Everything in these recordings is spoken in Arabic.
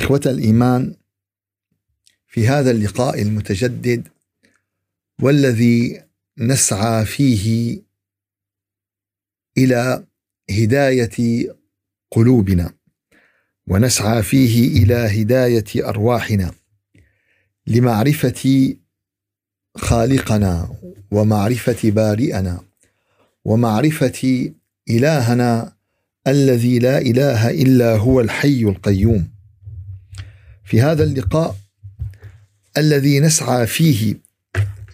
إخوة الإيمان في هذا اللقاء المتجدد والذي نسعى فيه إلى هداية قلوبنا ونسعى فيه إلى هداية أرواحنا لمعرفة خالقنا ومعرفة بارئنا ومعرفة إلهنا الذي لا إله إلا هو الحي القيوم. في هذا اللقاء الذي نسعى فيه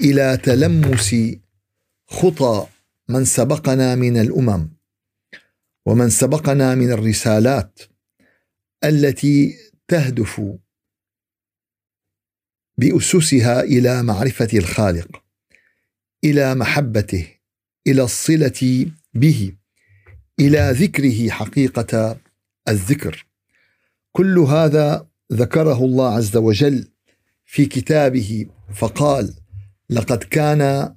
إلى تلمس خطى من سبقنا من الأمم ومن سبقنا من الرسالات التي تهدف بأسسها إلى معرفة الخالق إلى محبته إلى الصلة به إلى ذكره حقيقة الذكر. كل هذا ذكره الله عز وجل في كتابه فقال لقد كان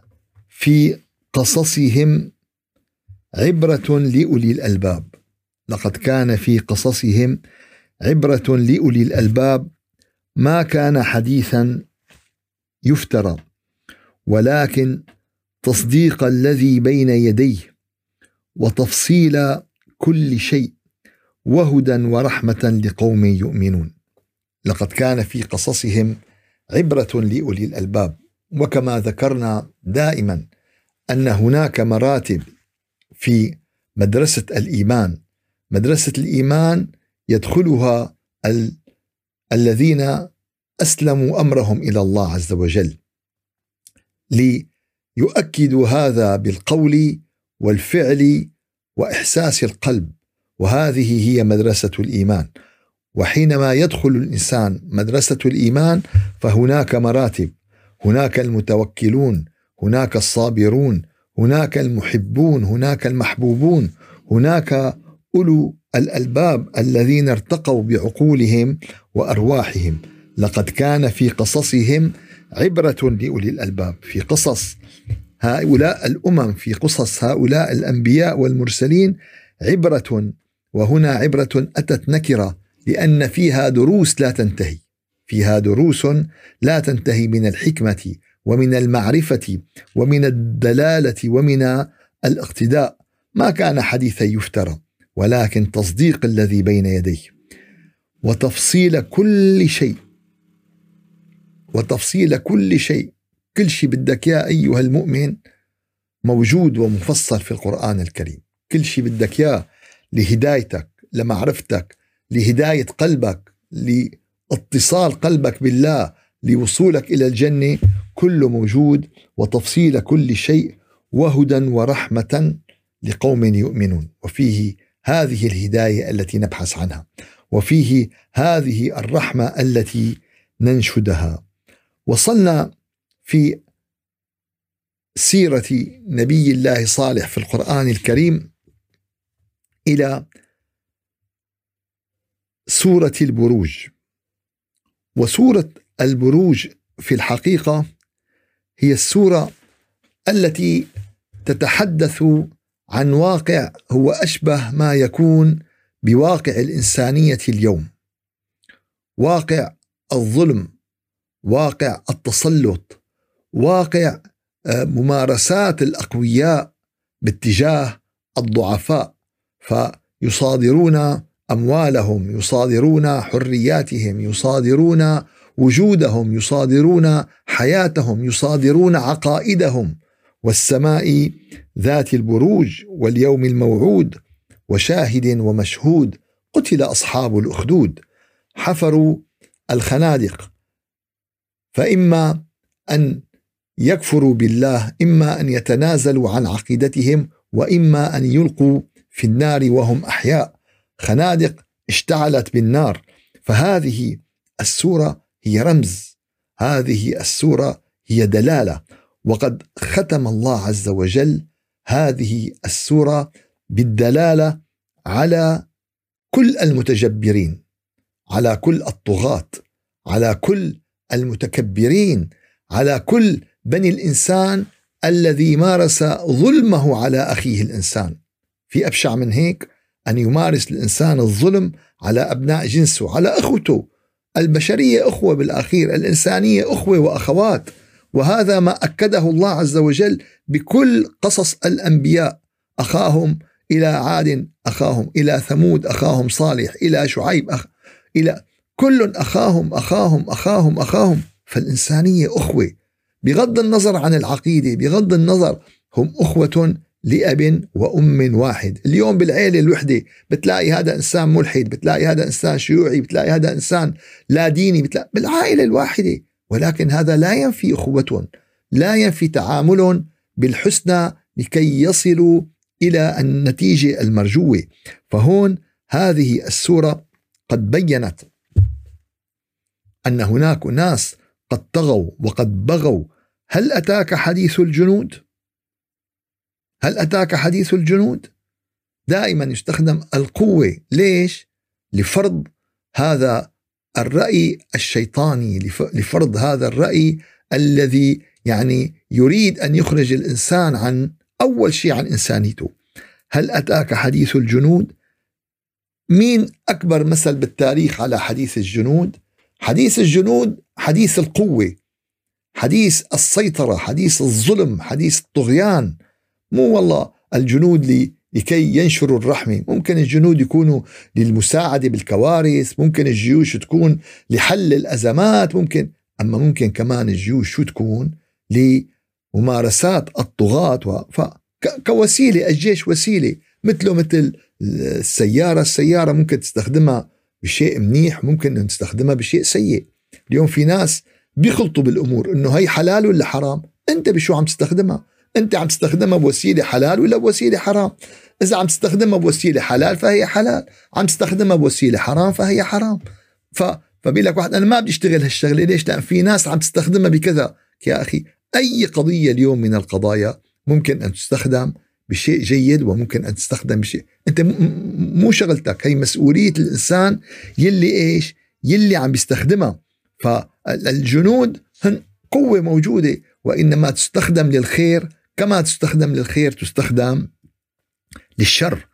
في قصصهم عبرة لأولي الألباب. لقد كان في قصصهم عبرة لأولي الألباب. ما كان حديثا يفترى ولكن تصديق الذي بين يديه وتفصيل كل شيء وهدى ورحمة لقوم يؤمنون. لقد كان في قصصهم عبرة لأولي الألباب. وكما ذكرنا دائما أن هناك مراتب في مدرسة الإيمان. مدرسة الإيمان يدخلها ال... الذين أسلموا أمرهم إلى الله عز وجل. ليؤكدوا هذا بالقول والفعل وإحساس القلب. وهذه هي مدرسة الإيمان. وحينما يدخل الإنسان مدرسة الإيمان فهناك مراتب هناك المتوكلون هناك الصابرون هناك المحبون هناك المحبوبون هناك أولو الألباب الذين ارتقوا بعقولهم وأرواحهم. لقد كان في قصصهم عبرة لأولي الألباب في قصص هؤلاء الأمم في قصص هؤلاء الأنبياء والمرسلين عبرة وهنا عبرة أتت نكرة لأن فيها دروس لا تنتهي. فيها دروس لا تنتهي من الحكمة ومن المعرفة ومن الدلالة ومن الاقتداء. ما كان حديثا يفترى ولكن تصديق الذي بين يديه. وتفصيل كل شيء. وتفصيل كل شيء. كل شيء بدك إياه أيها المؤمن موجود ومفصل في القرآن الكريم. كل شيء بدك إياه لهدايتك لمعرفتك لهداية قلبك لاتصال قلبك بالله لوصولك إلى الجنة كله موجود وتفصيل كل شيء وهدى ورحمة لقوم يؤمنون. وفيه هذه الهداية التي نبحث عنها وفيه هذه الرحمة التي ننشدها. وصلنا في سيرة نبي الله صالح في القرآن الكريم إلى سورة البروج. وسورة البروج في الحقيقة هي السورة التي تتحدث عن واقع هو أشبه ما يكون بواقع الإنسانية اليوم. واقع الظلم واقع التسلط واقع آه، ممارسات الأقوياء باتجاه الضعفاء. فيصادرون أموالهم يصادرون حرياتهم يصادرون وجودهم يصادرون حياتهم يصادرون عقائدهم. والسماء ذات البروج واليوم الموعود وشاهد ومشهود قتل أصحاب الأخدود. حفروا الخنادق. فإما أن يكفروا بالله إما أن يتنازلوا عن عقيدتهم وإما أن يلقوا في النار وهم أحياء. خنادق اشتعلت بالنار. فهذه السورة هي رمز. هذه السورة هي دلالة. وقد ختم الله عز وجل هذه السورة بالدلالة على كل المتجبرين على كل الطغاة على كل المتكبرين على كل بني الإنسان الذي مارس ظلمه على أخيه الإنسان. في أبشع من هيك أن يمارس الإنسان الظلم على أبناء جنسه على أخوته. البشرية أخوة بالأخير الإنسانية أخوة وأخوات. وهذا ما أكده الله عز وجل بكل قصص الأنبياء. أخاهم إلى عاد أخاهم إلى ثمود أخاهم صالح إلى شعيب أخ إلى كل أخاهم أخاهم أخاهم أخاهم. فالإنسانية أخوة. بغض النظر عن العقيدة بغض النظر هم أخوة لأب وأم واحد. اليوم بالعيلة الوحدة بتلاقي هذا إنسان ملحد بتلاقي هذا إنسان شيوعي بتلاقي هذا إنسان لا ديني بتلاقي بالعائلة الواحدة. ولكن هذا لا ينفي أخوة لا ينفي تعامل بالحسنى لكي يصلوا إلى النتيجة المرجوة. فهون هذه السورة قد بينت أن هناك ناس قد طغوا وقد بغوا. هل أتاك حديث الجنود؟ هل أتاك حديث الجنود؟ دائما يستخدم القوة ليش؟ لفرض هذا الرأي الشيطاني لفرض هذا الرأي الذي يعني يريد أن يخرج الإنسان عن أول شيء عن إنسانيته هل أتاك حديث الجنود؟ مين أكبر مثل بالتاريخ على حديث الجنود؟ حديث الجنود حديث القوة حديث السيطرة حديث الظلم حديث الطغيان مو والله الجنود لي لكي ينشروا الرحمة. ممكن الجنود يكونوا للمساعدة بالكوارث ممكن الجيوش تكون لحل الأزمات ممكن أما ممكن كمان الجيوش شو تكون؟ لممارسات الطغاة. و... ف... كوسيلة الجيش وسيلة. مثله مثل السيارة السيارة ممكن تستخدمها بشيء منيح ممكن تستخدمها بشيء سيء. اليوم في ناس بيخلطوا بالأمور إنه هي حلال ولا حرام؟ أنت بشو عم تستخدمها؟ أنت عم تستخدمها بوسيلة حلال ولا بوسيلة حرام. إذا عم تستخدمها بوسيلة حلال فهي حلال عم تستخدمها بوسيلة حرام فهي حرام. ف فبيقول لك واحد أنا ما بدي أشتغل هالشغلة ليش؟ لأن في ناس عم تستخدمها بكذا. يا أخي أي قضية اليوم من القضايا ممكن أن تستخدم بشيء جيد وممكن أن تستخدم بشيء. أنت مو شغلتك هي مسؤولية الإنسان يلي إيش؟ يلي عم بيستخدمها فالجنود هن قوة موجودة وإنما تستخدم للخير كما تستخدم للخير تستخدم للشر.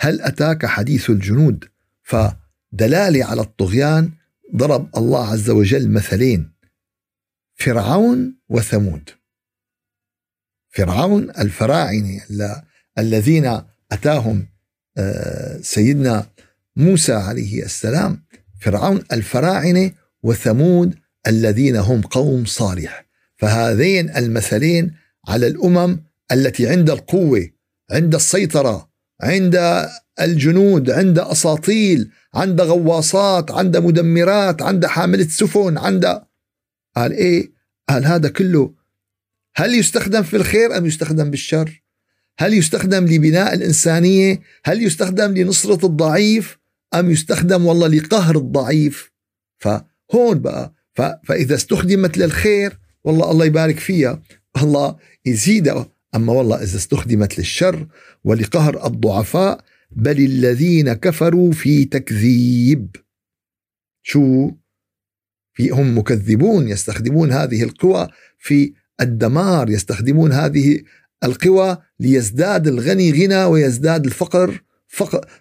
هل أتاك حديث الجنود؟ فدلالة على الطغيان ضرب الله عز وجل مثلين فرعون وثمود. فرعون الفراعنة الذين أتاهم آه، سيدنا موسى عليه السلام. فرعون الفراعنة وثمود الذين هم قوم صالح. فهذين المثلين على الأمم التي عند القوة عند السيطرة عند الجنود عند أساطيل عند غواصات عند مدمرات عند حاملة سفن عند قال إيه؟ قال هذا كله هل يستخدم في الخير أم يستخدم بالشر؟ هل يستخدم لبناء الإنسانية؟ هل يستخدم لنصرة الضعيف أم يستخدم والله لقهر الضعيف؟ فهون بقى فإذا استخدمت للخير والله الله يبارك فيها. الله يزيدها أما والله إذا استخدمت للشر ولقهر الضعفاء بل الذين كفروا في تكذيب. شو؟ في هم مكذبون يستخدمون هذه القوى في الدمار يستخدمون هذه القوى ليزداد الغني غنى ويزداد الفقر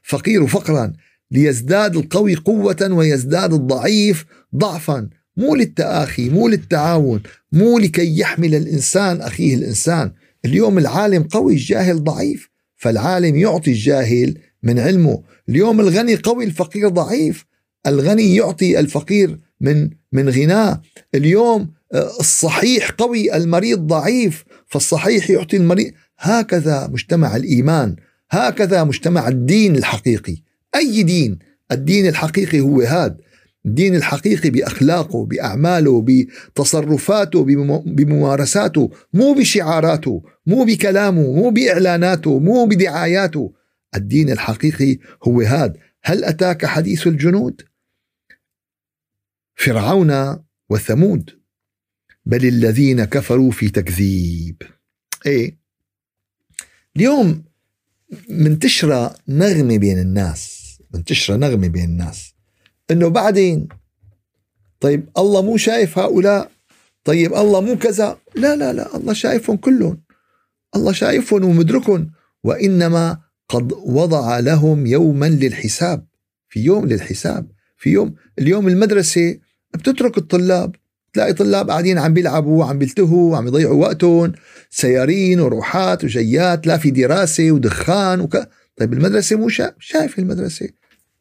فقير فقرا ليزداد القوي قوة ويزداد الضعيف ضعفا. مو للتآخي مو للتعاون مو لكي يحمل الإنسان أخيه الإنسان. اليوم العالم قوي الجاهل ضعيف فالعالم يعطي الجاهل من علمه. اليوم الغني قوي الفقير ضعيف. الغني يعطي الفقير من من غناه. اليوم آه، الصحيح قوي المريض ضعيف فالصحيح يعطي المريض. هكذا مجتمع الإيمان هكذا مجتمع الدين الحقيقي. أي دين؟ الدين الحقيقي هو هذا. الدين الحقيقي بأخلاقه بأعماله بتصرفاته بممارساته مو بشعاراته مو بكلامه مو بإعلاناته مو بدعاياته. الدين الحقيقي هو هذا. هل أتاك حديث الجنود؟ فرعون وثمود. بل الذين كفروا في تكذيب. إيه؟ اليوم منتشرة نغمة بين الناس منتشرة نغمة بين الناس. إنه بعدين طيب الله مو شايف هؤلاء؟ طيب الله مو كذا؟ لا لا لا الله شايفهم كلهم. الله شايفهم ومدركهم وإنما قد وضع لهم يوما للحساب في يوم للحساب في يوم اليوم المدرسة بتترك الطلاب تلاقي طلاب قاعدين عم بيلعبوا عم بيلتهوا عم يضيعوا وقتهم سيارين وروحات وجيات لا في دراسة ودخان وك... طيب المدرسة مو شا... شايف المدرسة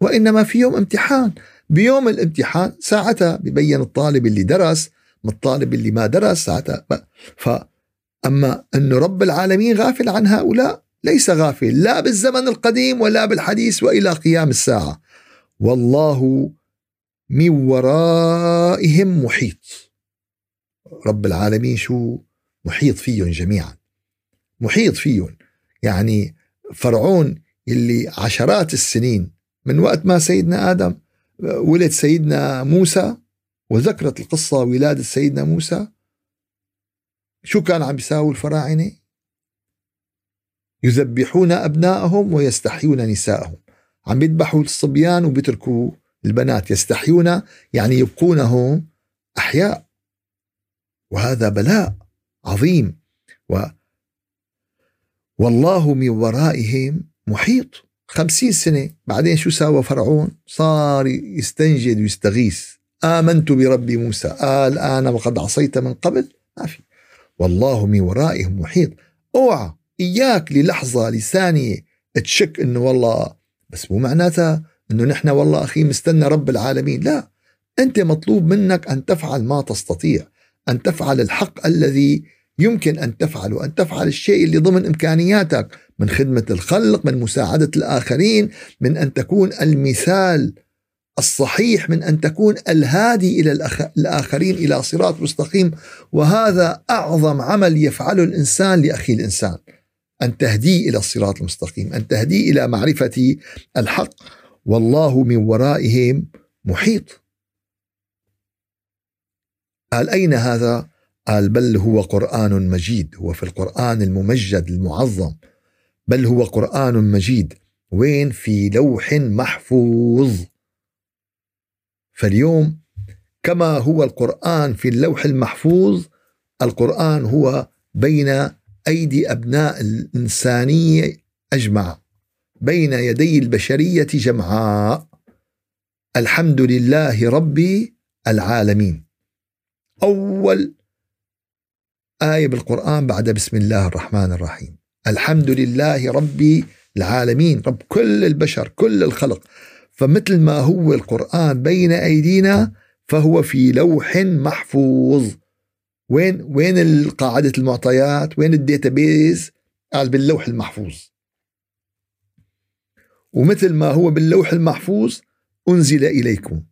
وإنما في يوم امتحان. بيوم الامتحان ساعتها ببين الطالب اللي درس من الطالب اللي ما درس ساعتها. ف أما أن رب العالمين غافل عن هؤلاء ليس غافل لا بالزمن القديم ولا بالحديث وإلى قيام الساعة. والله من ورائهم محيط. رب العالمين شو؟ محيط فيهم جميعا. محيط فيهم. يعني فرعون اللي عشرات السنين من وقت ما سيدنا آدم ولد سيدنا موسى وذكرت القصة ولادة سيدنا موسى. شو كان عم بيساوي الفراعنة؟ يذبحون أبنائهم ويستحيون نساءهم عم بيذبحوا الصبيان وبيتركوا البنات. يستحيون يعني يبقونهم أحياء. وهذا بلاء عظيم. و والله من ورائهم محيط. خمسين سنة بعدين شو ساوى فرعون؟ صار يستنجد ويستغيث. آمنت برب موسى. آه الآن وقد عصيت من قبل؟ ما في. والله من ورائهم محيط. أوعى إياك للحظة لثانية تشك إنه والله بس مو معناتها إنه نحن والله أخي مستنى رب العالمين. لا أنت مطلوب منك أن تفعل ما تستطيع أن تفعل الحق الذي يمكن أن تفعله أن تفعل الشيء اللي ضمن إمكانياتك من خدمة الخلق من مساعدة الآخرين من أن تكون المثال الصحيح من أن تكون الهادي إلى الآخرين إلى صراط مستقيم. وهذا أعظم عمل يفعله الإنسان لأخي الإنسان أن تهديه إلى الصراط المستقيم أن تهديه إلى معرفة الحق. والله من ورائهم محيط. قال أين هذا؟ قال بل هو قرآن مجيد. هو في القرآن الممجد المعظم. بل هو قرآن مجيد. وين؟ في لوح محفوظ. فاليوم كما هو القرآن في اللوح المحفوظ القرآن هو بين أيدي أبناء الإنسانية أجمع بين يدي البشرية جمعاء. الحمد لله رب العالمين. أول آية بالقرآن بعد بسم الله الرحمن الرحيم. الحمد لله رب العالمين. رب كل البشر كل الخلق. فمثل ما هو القرآن بين أيدينا فهو في لوح محفوظ. وين وين قاعدة المعطيات؟ وين الديتابيز قال باللوح المحفوظ. ومثل ما هو باللوح المحفوظ أنزل إليكم.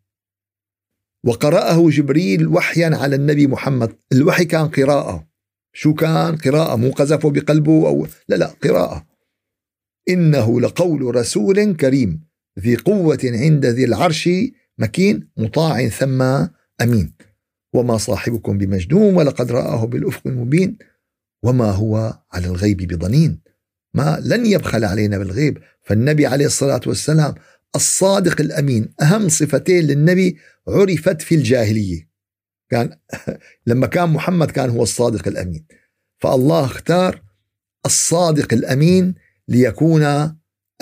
وقرأه جبريل وحيا على النبي محمد. الوحي كان قراءة. شو كان؟ قراءة مو قذفه بقلبه أو لا لا قراءة. إنه لقول رسول كريم ذي قوة عند ذي العرش مكين مطاع ثم أمين. وما صاحبكم بمجنون ولقد رآه بالأفق المبين. وما هو على الغيب بضنين. ما لن يبخل علينا بالغيب. فالنبي عليه الصلاة والسلام الصادق الأمين أهم صفتين للنبي عرفت في الجاهلية. كان لما كان محمد كان هو الصادق الأمين فالله اختار الصادق الأمين ليكون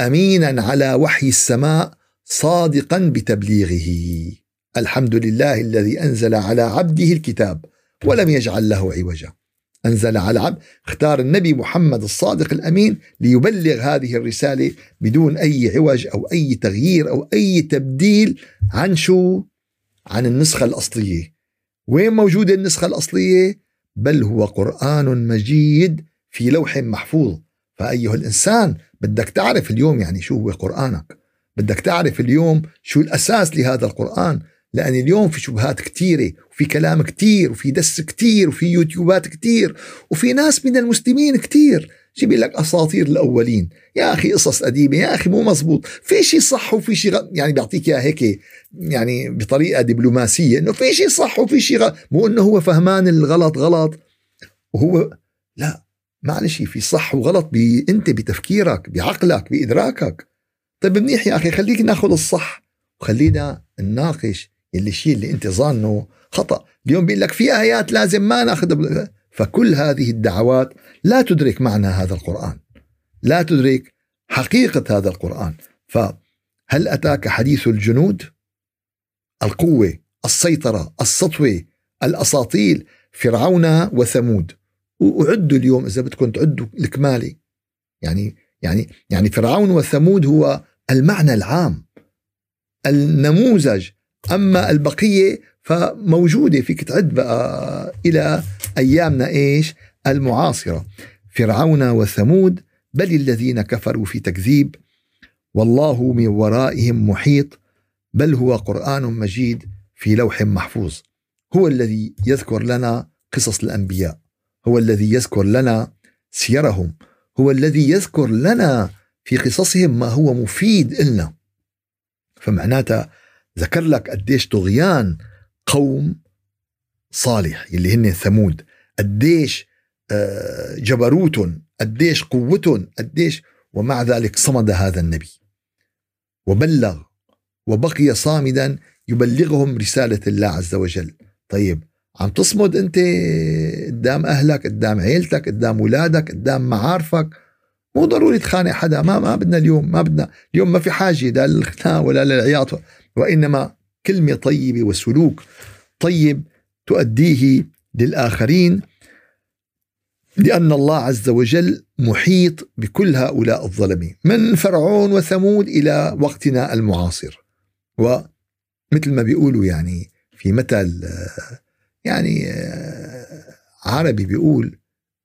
امينا على وحي السماء صادقا بتبليغه الحمد لله الذي أنزل على عبده الكتاب ولم يجعل له عوجا أنزل على عبد اختار النبي محمد الصادق الأمين ليبلغ هذه الرسالة بدون أي عوج أو أي تغيير أو أي تبديل عن شو؟ عن النسخة الأصلية. وين موجودة النسخة الأصلية؟ بل هو قرآن مجيد في لوح محفوظ. فأيها الإنسان بدك تعرف اليوم يعني شو هو قرآنك. بدك تعرف اليوم شو الأساس لهذا القرآن. لأن اليوم في شبهات كثيرة وفي كلام كثير وفي دس كثير وفي يوتيوبات كثير وفي ناس من المسلمين كثير جيب لك أساطير الأولين. يا أخي قصص قديمة يا أخي مو مزبوط. في شيء صح وفي شيء غ... يعني بيعطيك إياها هيك يعني بطريقة دبلوماسية إنه في شيء صح وفي شيء غ... مو إنه هو فهمان الغلط غلط. وهو لا معلش في صح وغلط بي... أنت بتفكيرك بعقلك بإدراكك. طيب منيح يا أخي خليك ناخذ الصح وخلينا نناقش اللي الشيء اللي أنت ظانه خطأ. اليوم بيقول لك في آيات لازم ما ناخذ فكل هذه الدعوات لا تدرك معنى هذا القرآن. لا تدرك حقيقة هذا القرآن. فهل أتاك حديث الجنود؟ القوة السيطرة السطوة الأساطيل فرعون وثمود. وعدوا اليوم إذا بدكم تعدوا الكمالي يعني يعني يعني فرعون وثمود هو المعنى العام. النموذج. أما البقية فموجودة فيك تعد بقى إلى أيامنا إيش؟ المعاصرة. فرعون وثمود بل الذين كفروا في تكذيب والله من ورائهم محيط بل هو قرآن مجيد في لوح محفوظ. هو الذي يذكر لنا قصص الأنبياء هو الذي يذكر لنا سيرهم هو الذي يذكر لنا في قصصهم ما هو مفيد لنا فمعناتها ذكر لك قديش طغيان قوم صالح اللي هن ثمود. قديش آه، جبروتهم قديش قوتهم قديش ومع ذلك صمد هذا النبي. وبلغ وبقي صامدا يبلغهم رسالة الله عز وجل. طيب عم تصمد أنت قدام أهلك قدام عيلتك قدام اولادك قدام معارفك؟ مو ضروري تخانق حدا. ما ما بدنا اليوم ما بدنا اليوم ما في حاجة لا للخناق ولا للعياط وإنما كلمة طيبة وسلوك. طيب تؤديه للآخرين لأن الله عز وجل محيط بكل هؤلاء الظلمه من فرعون وثمود إلى وقتنا المعاصر. ومثل ما بيقولوا يعني في مثل يعني عربي بيقول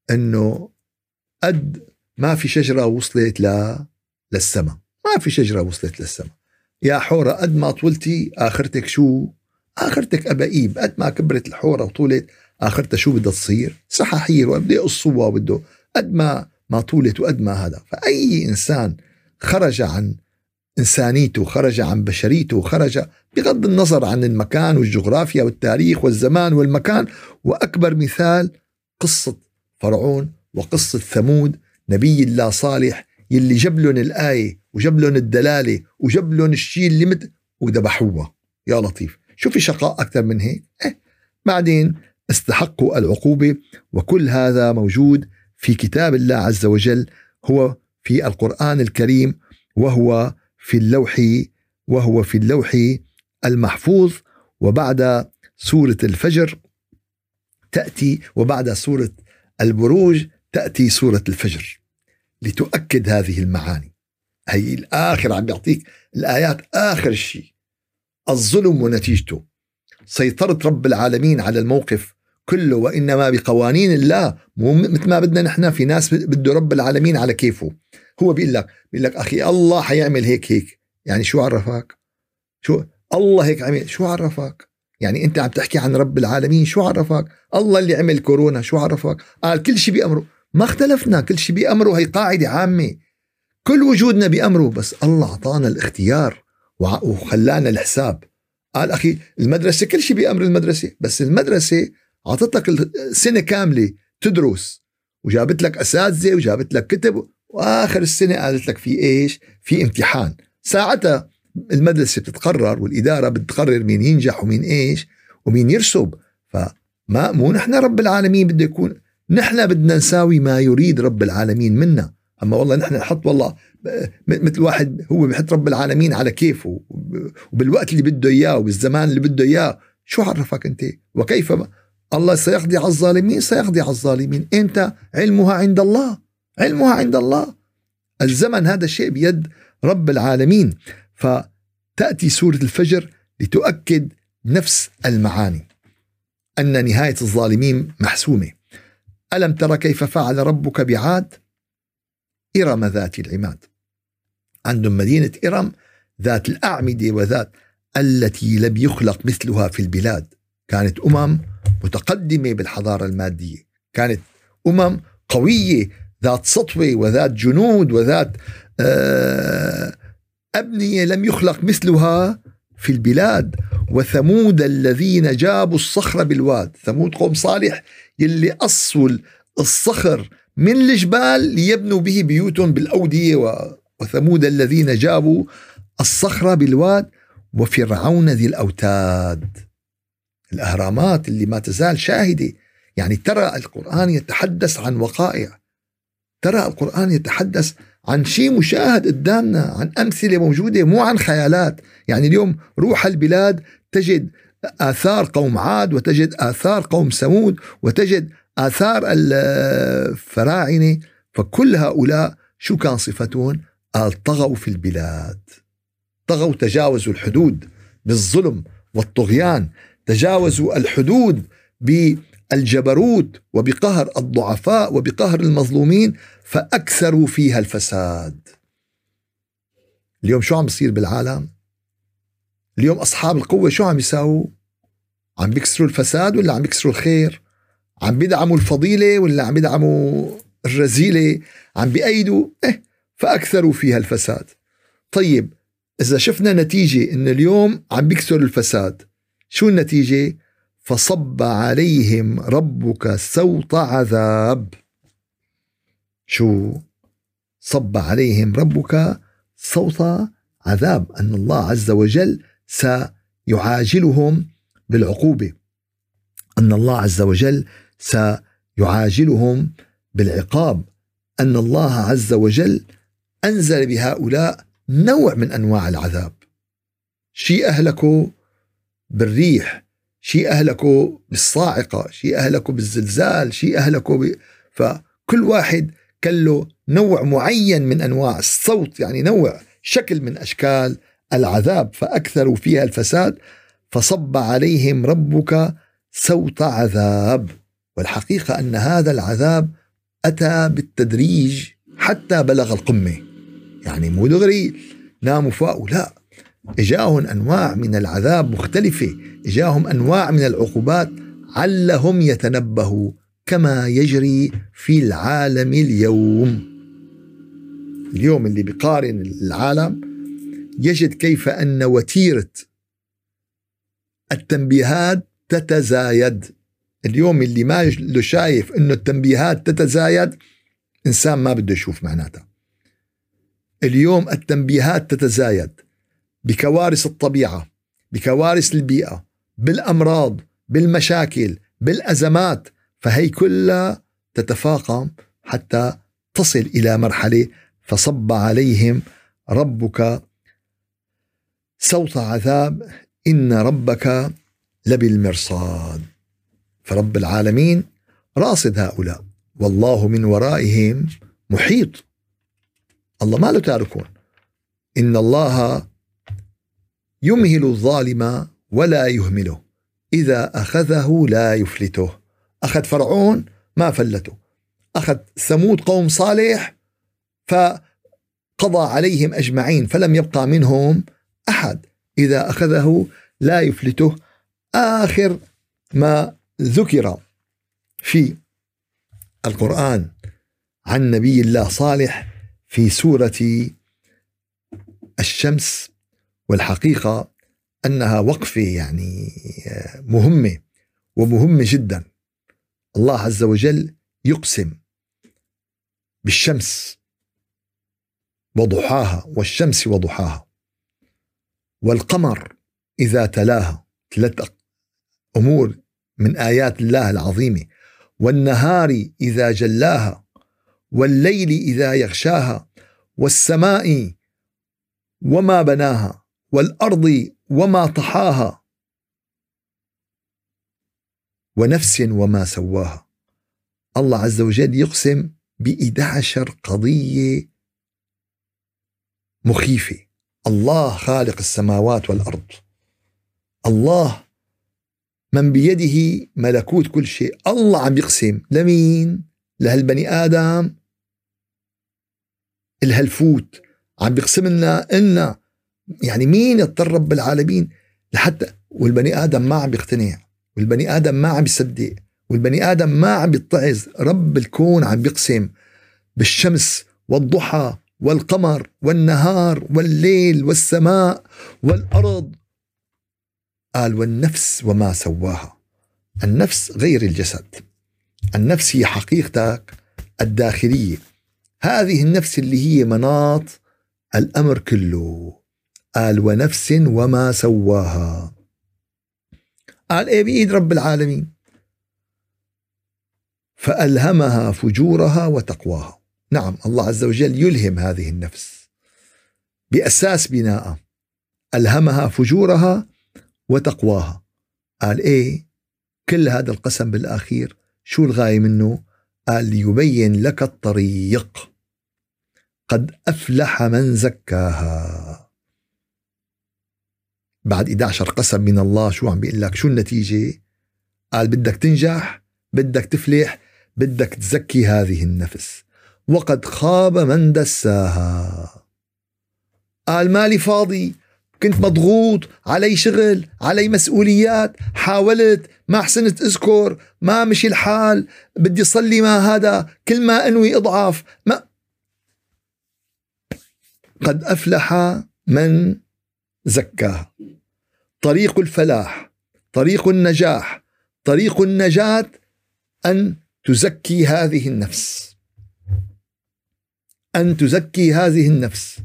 إنه قد ما في شجرة وصلت للسماء. ما في شجرة وصلت للسماء. يا حورة قد ما طولتي آخرتك شو؟ آخرتك أبائيب قد ما كبرت الحورة وطولت آخرتها شو بدها تصير؟ سحاحير وبده يقصوها وبده؟ قد ما ما طولت وقد ما هذا. فأي إنسان خرج عن إنسانيته خرج عن بشريته خرج بغض النظر عن المكان والجغرافيا والتاريخ والزمان والمكان. وأكبر مثال قصة فرعون وقصة ثمود نبي الله صالح يلي جاب لهم الآية وجاب لهم الدلالة وجاب لهم الشيء اللي مت وذبحوها. يا لطيف. شو في شقاء أكثر من هيك. إيه. بعدين استحقوا العقوبة وكل هذا موجود في كتاب الله عز وجل. هو في القرآن الكريم وهو في اللوح وهو في اللوح المحفوظ. وبعد سورة الفجر تأتي وبعد سورة البروج تأتي سورة الفجر. لتؤكد هذه المعاني. هي الآخر عم بيعطيك الآيات آخر شيء الظلم ونتيجته. سيطرة رب العالمين على الموقف كله وإنما بقوانين الله. مو مثل ما بدنا نحن في ناس بده رب العالمين على كيفه. هو بيقول لك بيقول لك أخي الله حيعمل هيك هيك. يعني شو عرفك؟ شو؟ الله هيك عمل. شو عرفك؟ يعني أنت عم تحكي عن رب العالمين. شو عرفك؟ الله اللي عمل كورونا. شو عرفك؟ قال كل شيء بأمره. ما اختلفنا كل شيء بأمره هي قاعدة عامة. كل وجودنا بأمره بس الله أعطانا الاختيار وخلانا الحساب. قال أخي المدرسة كل شيء بأمر المدرسة بس المدرسة أعطتك سنة كاملة تدرس. وجابت لك أساتذة وجابت لك كتب وآخر السنة قالت لك في إيش؟ في امتحان. ساعتها المدرسة بتتقرر والإدارة بتقرر مين ينجح ومين إيش ومين يرسب. فما مو نحن رب العالمين بده يكون نحن بدنا نساوي ما يريد رب العالمين منا. أما والله نحن نحط والله مثل واحد هو بحط رب العالمين على كيفه وبالوقت اللي بده إياه وبالزمان اللي بده إياه شو عرفك أنت؟ وكيف الله سيقضي على الظالمين؟ سيقضي على الظالمين. أنت علمها عند الله علمها عند الله. الزمن هذا الشيء بيد رب العالمين. فتأتي سورة الفجر لتؤكد نفس المعاني أن نهاية الظالمين محسومة. ألم تر كيف فعل ربك بعاد؟ إرم ذات العماد. عندهم مدينة إرم ذات الأعمدة وذات التي لم يخلق مثلها في البلاد. كانت أمم متقدمة بالحضارة المادية. كانت أمم قوية ذات سطوة وذات جنود وذات آه، أبنية لم يخلق مثلها في البلاد. وثمود الذين جابوا الصخر بالواد. ثمود قوم صالح يلي أصوا الصخر من الجبال ليبنوا به بيوتهم بالأودية وثمود الذين جابوا الصخرة بالواد وفرعون ذي الأوتاد. الأهرامات اللي ما تزال شاهدة. يعني ترى القرآن يتحدث عن وقائع. ترى القرآن يتحدث عن شيء مشاهد قدامنا عن أمثلة موجودة مو عن خيالات. يعني اليوم روح البلاد تجد آثار قوم عاد وتجد آثار قوم ثمود وتجد آثار الفراعنة فكل هؤلاء شو كان صفتهم؟ قال طغوا في البلاد. طغوا تجاوزوا الحدود بالظلم والطغيان تجاوزوا الحدود بالجبروت وبقهر الضعفاء وبقهر المظلومين فأكثروا فيها الفساد. اليوم شو عم بيصير بالعالم؟ اليوم أصحاب القوة شو عم يساووا؟ عم بيكسروا الفساد ولا عم بيكسروا الخير؟ عم بيدعموا الفضيلة ولا عم بيدعموا الرذيلة عم بيأيدوا إيه فأكثروا فيها الفساد. طيب إذا شفنا نتيجة إن اليوم عم بيكسروا الفساد شو النتيجة؟ فصب عليهم ربك سوط عذاب. شو؟ صب عليهم ربك صوت عذاب. أن الله عز وجل سيعاجلهم بالعقوبة. أن الله عز وجل سيعاجلهم بالعقاب. أن الله عز وجل أنزل بهؤلاء نوع من أنواع العذاب. شيء أهلكوا بالريح شيء أهلكوا بالصاعقة شيء أهلكوا بالزلزال شيء أهلكوا ب... فكل واحد كان له نوع معين من أنواع الصوت يعني نوع شكل من أشكال العذاب فأكثروا فيها الفساد فصب عليهم ربك سوط عذاب. والحقيقة أن هذا العذاب أتى بالتدريج حتى بلغ القمة. يعني مو دغري ناموا فاقوا لا. إجاهم أنواع من العذاب مختلفة. إجاهم أنواع من العقوبات علهم يتنبهوا كما يجري في العالم اليوم. اليوم اللي بيقارن العالم يجد كيف أن وتيرة التنبيهات تتزايد. اليوم اللي ما له شايف إنه التنبيهات تتزايد إنسان ما بده يشوف معناتها. اليوم التنبيهات تتزايد بكوارث الطبيعة بكوارث البيئة بالأمراض بالمشاكل بالأزمات فهي كلها تتفاقم حتى تصل إلى مرحلة فصب عليهم ربك صوت عذاب إن ربك لبالمرصاد. فرب العالمين راصد هؤلاء والله من ورائهم محيط. الله ما له تاركون. إن الله يمهل الظالم ولا يهمله إذا أخذه لا يفلته. أخذ فرعون ما فلته. أخذ ثمود قوم صالح فقضى عليهم أجمعين فلم يبقى منهم أحد. إذا أخذه لا يفلته آخر ما ذكر في القرآن عن نبي الله صالح في سورة الشمس والحقيقة أنها وقفة يعني مهمة ومهمة جدا. الله عز وجل يقسم بالشمس وضحاها والشمس وضحاها. والقمر إذا تلاها ثلاث أمور من آيات الله العظيمة. والنهار إذا جلاها والليل إذا يغشاها والسماء وما بناها والأرض وما طحاها ونفس وما سواها. الله عز وجل يقسم ب عشر قضية مخيفة. الله خالق السماوات والأرض. الله من بيده ملكوت كل شيء. الله عم يقسم. لمين؟ لهالبني آدم. الهلفوت عم بيقسم لنا إلنا. يعني مين يضطر رب العالمين؟ لحتى والبني آدم ما عم بيقتنع والبني آدم ما عم بيصدق والبني آدم ما عم بيتعظ رب الكون عم بيقسم بالشمس والضحى والقمر والنهار والليل والسماء والأرض. قال والنفس وما سواها. النفس غير الجسد. النفس هي حقيقتك الداخلية. هذه النفس اللي هي مناط الأمر كله. قال ونفس وما سواها. قال إيه بإيد رب العالمين. فألهمها فجورها وتقواها. نعم الله عز وجل يلهم هذه النفس بأساس بناء ألهمها فجورها وتقواها. قال إيه؟ كل هذا القسم بالآخير شو الغاية منه؟ قال ليبين لك الطريق. قد أفلح من زكاها. بعد 11 قسم من الله شو عم بيقول لك؟ شو النتيجة؟ قال بدك تنجح بدك تفلح بدك تزكي هذه النفس. وقد خاب من دساها. قال مالي فاضي كنت مضغوط علي شغل علي مسؤوليات حاولت ما حسنت أذكر ما مشي الحال بدي صلي ما هذا كل ما أنوي اضعف ما قد أفلح من زكاها. طريق الفلاح طريق النجاح طريق النجاة أن تزكي هذه النفس. أن تزكي هذه النفس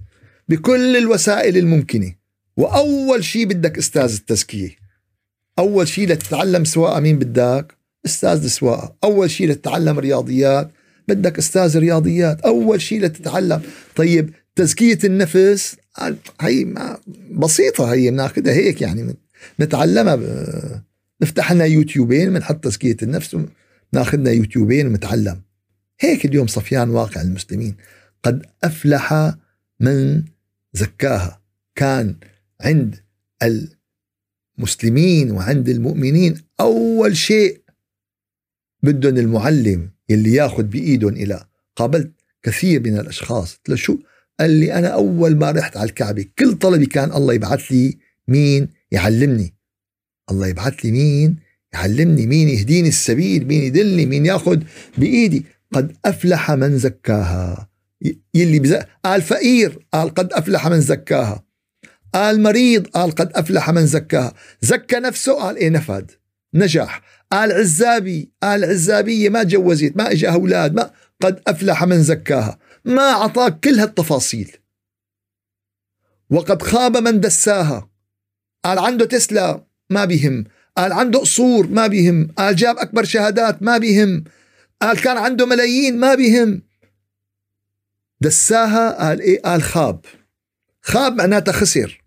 بكل الوسائل الممكنة. وأول شيء بدك أستاذ التزكية أول شيء لتتعلم سواقة. مين بدك؟ أستاذ السواقة. أول شيء لتتعلم رياضيات بدك أستاذ رياضيات. أول شيء لتتعلم. طيب تزكية النفس هي ما بسيطة هي بناخذها هيك يعني نتعلمها نفتح لنا يوتيوبين بنحط تزكية النفس ناخذ لنا يوتيوبين ونتعلم. هيك اليوم صفيان واقع المسلمين. قد أفلح من زكاها. كان عند المسلمين وعند المؤمنين أول شيء بدهم المعلم اللي ياخذ بايدهم إلى. قابلت كثير من الأشخاص. قلت له شو؟ قال لي أنا أول ما رحت على الكعبة كل طلبي كان الله يبعث لي مين يعلمني. الله يبعث لي مين يعلمني مين يهديني السبيل مين يدلني مين ياخذ بإيدي. قد أفلح من زكاها. يلي بزق قال فقير قال قد أفلح من زكاها. قال مريض قال قد أفلح من زكاها. زكى نفسه قال إيه نفد؟ نجح قال عزابي قال عزابية ما تجوزت ما إجا أولاد ما قد أفلح من زكاها. ما أعطاك كل هالتفاصيل. وقد خاب من دساها. قال عنده تسلا ما بيهم. قال عنده قصور ما بيهم. قال جاب أكبر شهادات ما بيهم. قال كان عنده ملايين ما بيهم. دساها قال إيه؟ قال خاب. خاب معناتها خسر.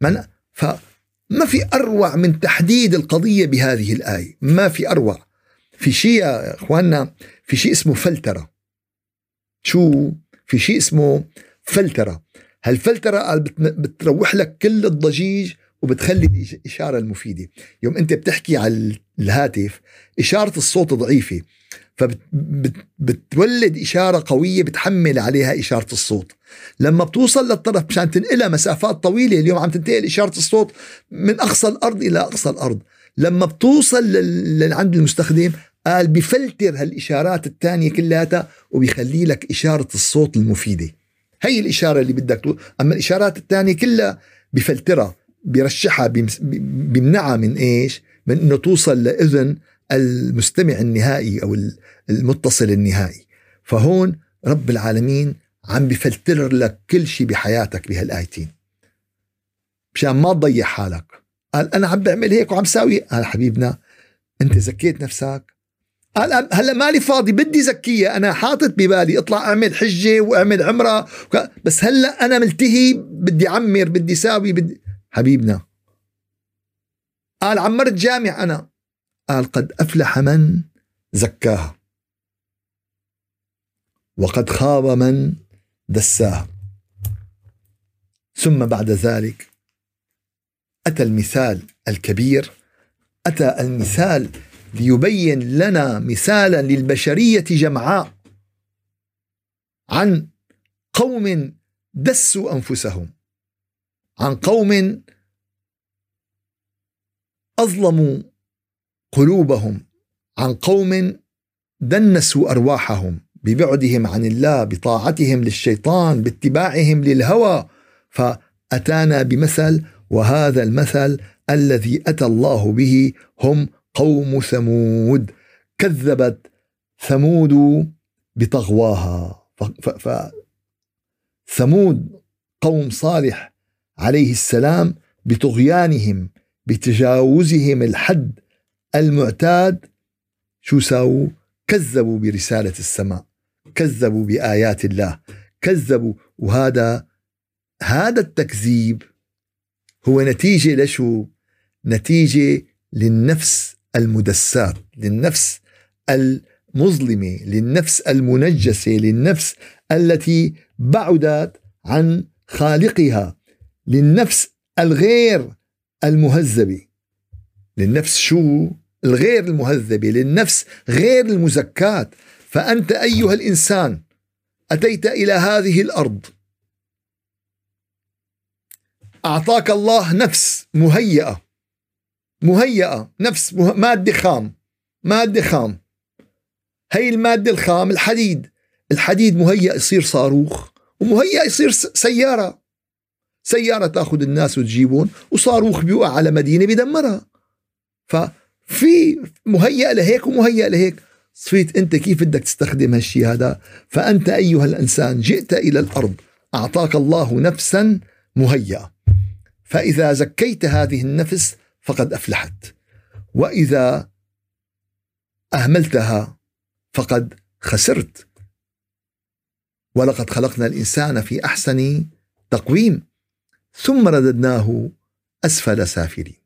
من فما في أروع من تحديد القضية بهذه الآية. ما في أروع. في شيء يا إخواننا في شيء اسمه فلترة. شو؟ في شيء اسمه فلترة. هالفلترة قال بتروح لك كل الضجيج وبتخلي الإشارة المفيدة. يوم أنت بتحكي على الهاتف إشارة الصوت ضعيفة. فبتولد إشارة قوية بتحمل عليها إشارة الصوت. لما بتوصل للطرف مشان تنقلها مسافات طويلة اليوم عم تنتقل إشارة الصوت من أقصى الأرض إلى أقصى الأرض. لما بتوصل لعند المستخدم قال بفلتر هالإشارات الثانية كلها وبيخلي لك إشارة الصوت المفيدة. هي الإشارة اللي بدك تقول أما الإشارات الثانية كلها بفلترها بيرشحها بيمنعها من إيش؟ من أنه توصل لإذن المستمع النهائي أو المتصل النهائي. فهون رب العالمين عم بفلتر لك كل شيء بحياتك بهالآيتين. مشان ما تضيع حالك. قال أنا عم بعمل هيك وعم ساوي. قال حبيبنا أنت زكيت نفسك. قال هلأ مالي فاضي بدي زكية. أنا حاطط ببالي اطلع اعمل حجة واعمل عمرة. بس هلأ أنا ملتهي بدي اعمر بدي ساوي بدي حبيبنا. قال عمرت جامع أنا. قال قد أفلح من زكاها وقد خاب من دساها. ثم بعد ذلك أتى المثال الكبير أتى المثال ليبين لنا مثالا للبشرية جمعاء عن قوم دسوا أنفسهم عن قوم أظلموا قلوبهم عن قوم دنسوا أرواحهم ببعدهم عن الله بطاعتهم للشيطان باتباعهم للهوى. فأتانا بمثل وهذا المثل الذي أتى الله به هم قوم ثمود. كذبت ثمود بطغواها. فثمود قوم صالح عليه السلام بطغيانهم بتجاوزهم الحد المعتاد شو ساووا؟ كذبوا برسالة السماء كذبوا بآيات الله كذبوا وهذا هذا التكذيب هو نتيجة لشو؟ نتيجة للنفس المدسات للنفس المظلمة للنفس المنجسة للنفس التي بعدت عن خالقها للنفس الغير المهذبة. للنفس شو؟ الغير المهذبة للنفس غير المزكاة. فأنت أيها الإنسان أتيت إلى هذه الأرض. أعطاك الله نفس مهيئة. مهيئة نفس مه... مادة خام. مادة خام. هي المادة الخام الحديد. الحديد مهيئ يصير صاروخ ومهيئ يصير سيارة. سيارة تأخذ الناس وتجيبهم وصاروخ بيوقع على مدينة بيدمرها ففي مهيئ لهيك ومهيئ لهيك. صفيت أنت كيف بدك تستخدم هالشيء هذا؟ فأنت أيها الإنسان جئت إلى الأرض أعطاك الله نفسا مهيئة فإذا زكيت هذه النفس فقد أفلحت. وإذا أهملتها فقد خسرت. ولقد خلقنا الإنسان في أحسن تقويم. ثم رددناه أسفل سافلين.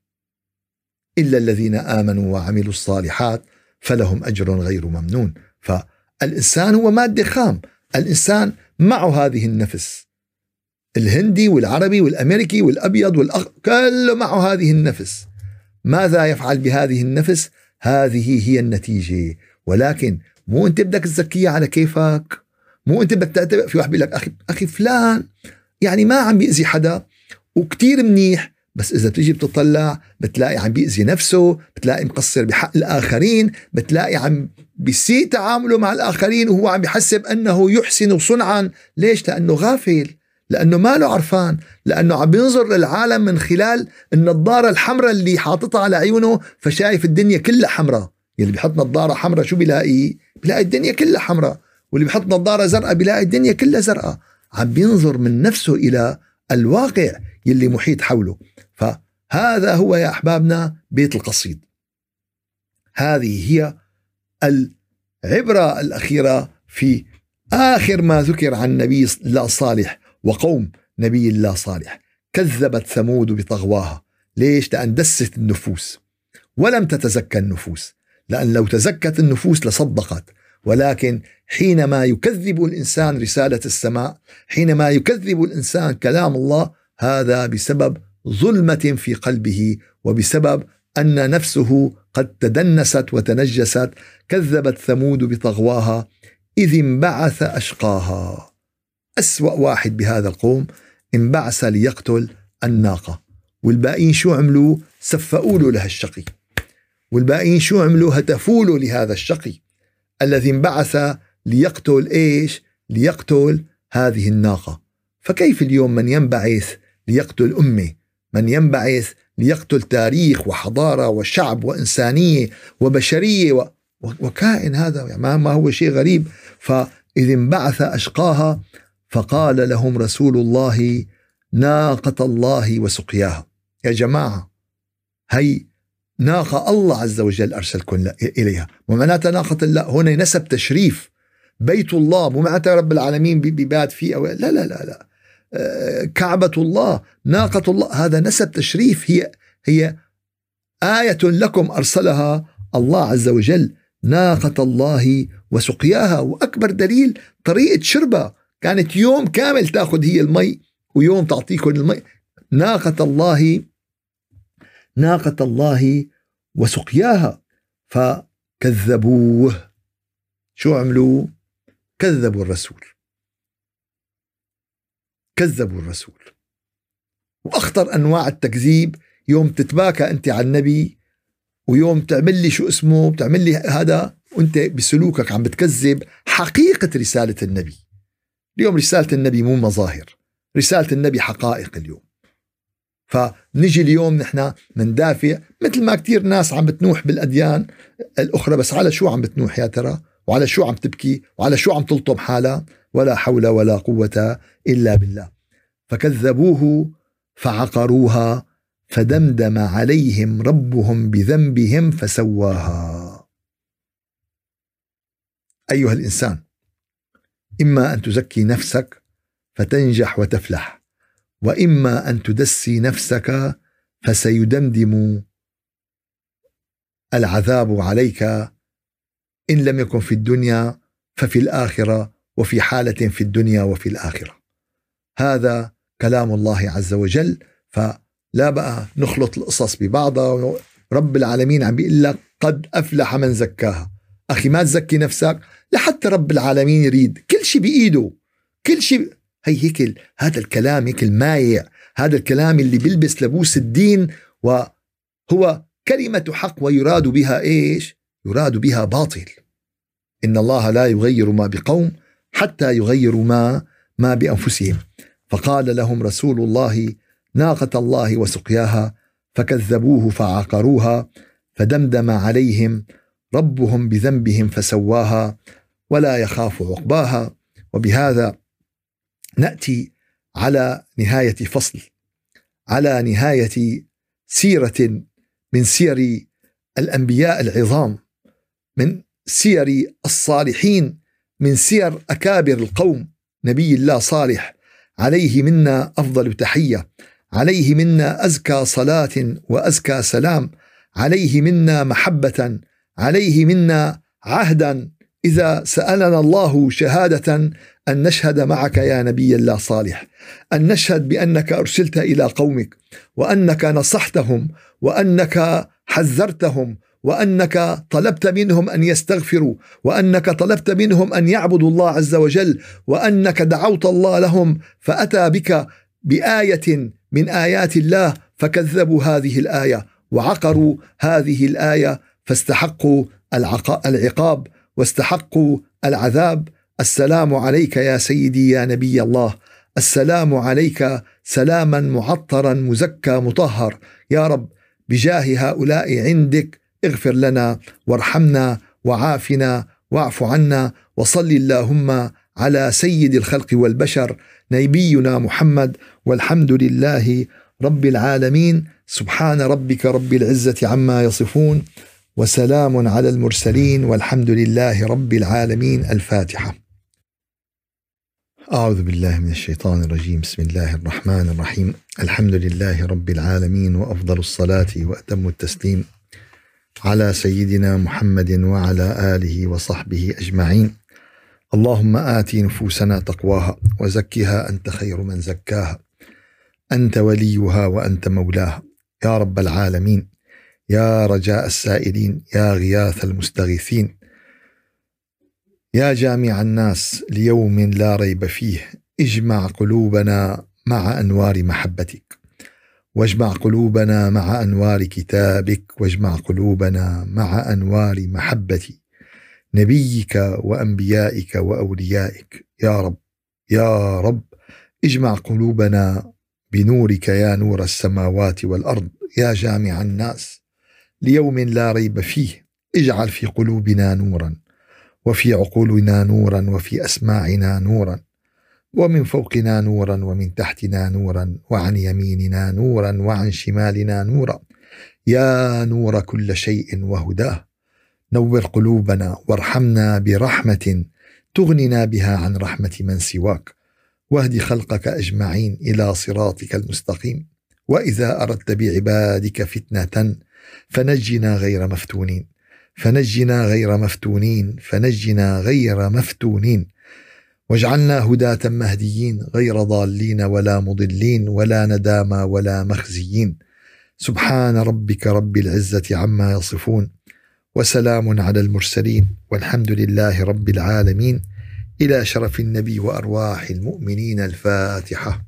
إلا الذين آمنوا وعملوا الصالحات فلهم أجر غير ممنون. فالإنسان هو مادة خام. الإنسان معه هذه النفس. الهندي والعربي والأمريكي والأبيض والأخ كله معه هذه النفس. ماذا يفعل بهذه النفس؟ هذه هي النتيجة. ولكن مو أنت بدك تزكيها على كيفك. مو أنت بدك تعتبر في واحد بيقول لك أخي أخي فلان يعني ما عم بيأذي حدا وكتير منيح بس إذا بتيجي بتطلع بتلاقي عم بيأذي نفسه بتلاقي مقصر بحق الآخرين بتلاقي عم بيسيء تعامله مع الآخرين وهو عم بيحسب أنه يحسن صنعا. ليش؟ لأنه غافل لأنه ما له عرفان لأنه عم بينظر للعالم من خلال النظارة الحمراء اللي حاططها على عيونه فشايف الدنيا كلها حمراء. يلي بيحط نظارة حمراء شو بيلاقي؟ بيلاقي الدنيا كلها حمراء. واللي بيحط نظارة زرقاء بيلاقي الدنيا كلها زرقاء. عم بينظر من نفسه إلى الواقع يلي محيط حوله. فهذا هو يا أحبابنا بيت القصيد. هذه هي العبرة الأخيرة في آخر ما ذكر عن نبي الله صالح وقوم نبي الله صالح. كذبت ثمود بطغواها. ليش؟ لأن دست النفوس ولم تتزكى النفوس. لأن لو تزكت النفوس لصدقت. ولكن حينما يكذب الإنسان رسالة السماء حينما يكذب الإنسان كلام الله هذا بسبب ظلمة في قلبه وبسبب أن نفسه قد تدنست وتنجست كذبت ثمود بطغواها إذ انبعث أشقاها. أسوأ واحد بهذا القوم انبعث ليقتل الناقة. والباقيين شو عملوا؟ سفقوا له لهالشقي والباقيين شو عملوا؟ هتفوا له لهذا الشقي. الذي انبعث ليقتل إيش؟ ليقتل هذه الناقة. فكيف اليوم من ينبعث ليقتل أمه؟ من ينبعث ليقتل تاريخ وحضارة وشعب وإنسانية وبشرية و... وكائن هذا يعني ما هو شيء غريب. فإذ انبعث أشقاها فقال لهم رسول الله ناقة الله وسقياها. يا جماعة هي ناقة الله عز وجل أرسلكم إليها. ومعناتها ناقة الله هنا نسب تشريف. بيت الله مو معناتها رب العالمين ببات فيه أو لا لا لا لا. كعبة الله ناقة الله هذا نسب تشريف هي هي آية لكم أرسلها الله عز وجل ناقة الله وسقياها. وأكبر دليل طريقة شربها كانت يوم كامل تأخذ هي المي ويوم تعطيكم المي. ناقة الله ناقة الله وسقياها. فكذبوه. شو عملوا؟ كذبوا الرسول. كذبوا الرسول. وأخطر أنواع التكذيب يوم تتباكى أنت على النبي ويوم تعمل لي شو اسمه بتعمل لي هذا وأنت بسلوكك عم بتكذب حقيقة رسالة النبي. اليوم رسالة النبي مو مظاهر رسالة النبي حقائق اليوم. فنجي اليوم نحن مندافع مثل ما كثير ناس عم بتنوح بالأديان الأخرى بس على شو عم بتنوح يا ترى؟ وعلى شو عم تبكي؟ وعلى شو عم تلطم حالها؟ ولا حول ولا قوة إلا بالله. فكذبوه فعقروها فدمدم عليهم ربهم بذنبهم فسواها. أيها الإنسان إما أن تزكي نفسك فتنجح وتفلح وإما أن تدسي نفسك فسيدمدم العذاب عليك إن لم يكن في الدنيا ففي الآخرة وفي حالة في الدنيا وفي الآخرة. هذا كلام الله عز وجل فلا بقى نخلط القصص ببعضها رب العالمين عم بيقول لك قد أفلح من زكاها. أخي ما تزكي نفسك لحتى رب العالمين يريد. كل شيء بإيده. كل شيء هي هيك هذا الكلام هيك المايع. هذا الكلام اللي بيلبس لبوس الدين وهو كلمة حق ويراد بها إيش؟ يراد بها باطل. إن الله لا يغير ما بقوم حتى يغيروا ما ما بأنفسهم. فقال لهم رسول الله ناقة الله وسقياها فكذبوه فعقروها فدمدم عليهم ربهم بذنبهم فسواها ولا يخاف عقباها. وبهذا نأتي على نهاية فصل على نهاية سيرة من سير الأنبياء العظام من سير الصالحين من سير أكابر القوم نبي الله صالح. عليه منا أفضل تحيه عليه منا أزكى صلاة وأزكى سلام عليه منا محبة عليه منا عهدا. إذا سألنا الله شهادة أن نشهد معك يا نبي الله صالح أن نشهد بأنك أرسلت إلى قومك وأنك نصحتهم وأنك حذرتهم وأنك طلبت منهم أن يستغفروا وأنك طلبت منهم أن يعبدوا الله عز وجل وأنك دعوت الله لهم فأتى بك بآية من آيات الله فكذبوا هذه الآية وعقروا هذه الآية فاستحقوا العقاب واستحقوا العذاب. السلام عليك يا سيدي يا نبي الله. السلام عليك سلاما معطرا مزكى مطهر. يا رب بجاه هؤلاء عندك اغفر لنا وارحمنا وعافنا واعف عنا وصل اللهم على سيد الخلق والبشر نبينا محمد والحمد لله رب العالمين. سبحان ربك رب العزة عما يصفون وسلام على المرسلين والحمد لله رب العالمين. الفاتحة. أعوذ بالله من الشيطان الرجيم. بسم الله الرحمن الرحيم. الحمد لله رب العالمين وأفضل الصلاة وأتم التسليم. على سيدنا محمد وعلى آله وصحبه أجمعين. اللهم آت نفوسنا تقواها وزكها أنت خير من زكاها. أنت وليها وأنت مولاها. يا رب العالمين. يا رجاء السائلين. يا غياث المستغيثين. يا جامع الناس ليوم لا ريب فيه. اجمع قلوبنا مع أنوار محبتك. واجمع قلوبنا مع أنوار كتابك واجمع قلوبنا مع أنوار محبه نبيك وأنبيائك وأوليائك. يا رب يا رب اجمع قلوبنا بنورك يا نور السماوات والأرض. يا جامع الناس ليوم لا ريب فيه اجعل في قلوبنا نورا وفي عقولنا نورا وفي أسماعنا نورا. ومن فوقنا نورا ومن تحتنا نورا وعن يميننا نورا وعن شمالنا نورا. يا نور كل شيء وهداه. نور قلوبنا وارحمنا برحمة تغننا بها عن رحمة من سواك. واهد خلقك أجمعين إلى صراطك المستقيم. وإذا أردت بعبادك فتنة فنجنا غير مفتونين. فنجنا غير مفتونين. فنجنا غير مفتونين. واجعلنا هداة مهديين غير ضالين ولا مضلين ولا ندامى ولا مخزيين. سبحان ربك رب العزة عما يصفون وسلام على المرسلين والحمد لله رب العالمين. إلى شرف النبي وأرواح المؤمنين الفاتحة.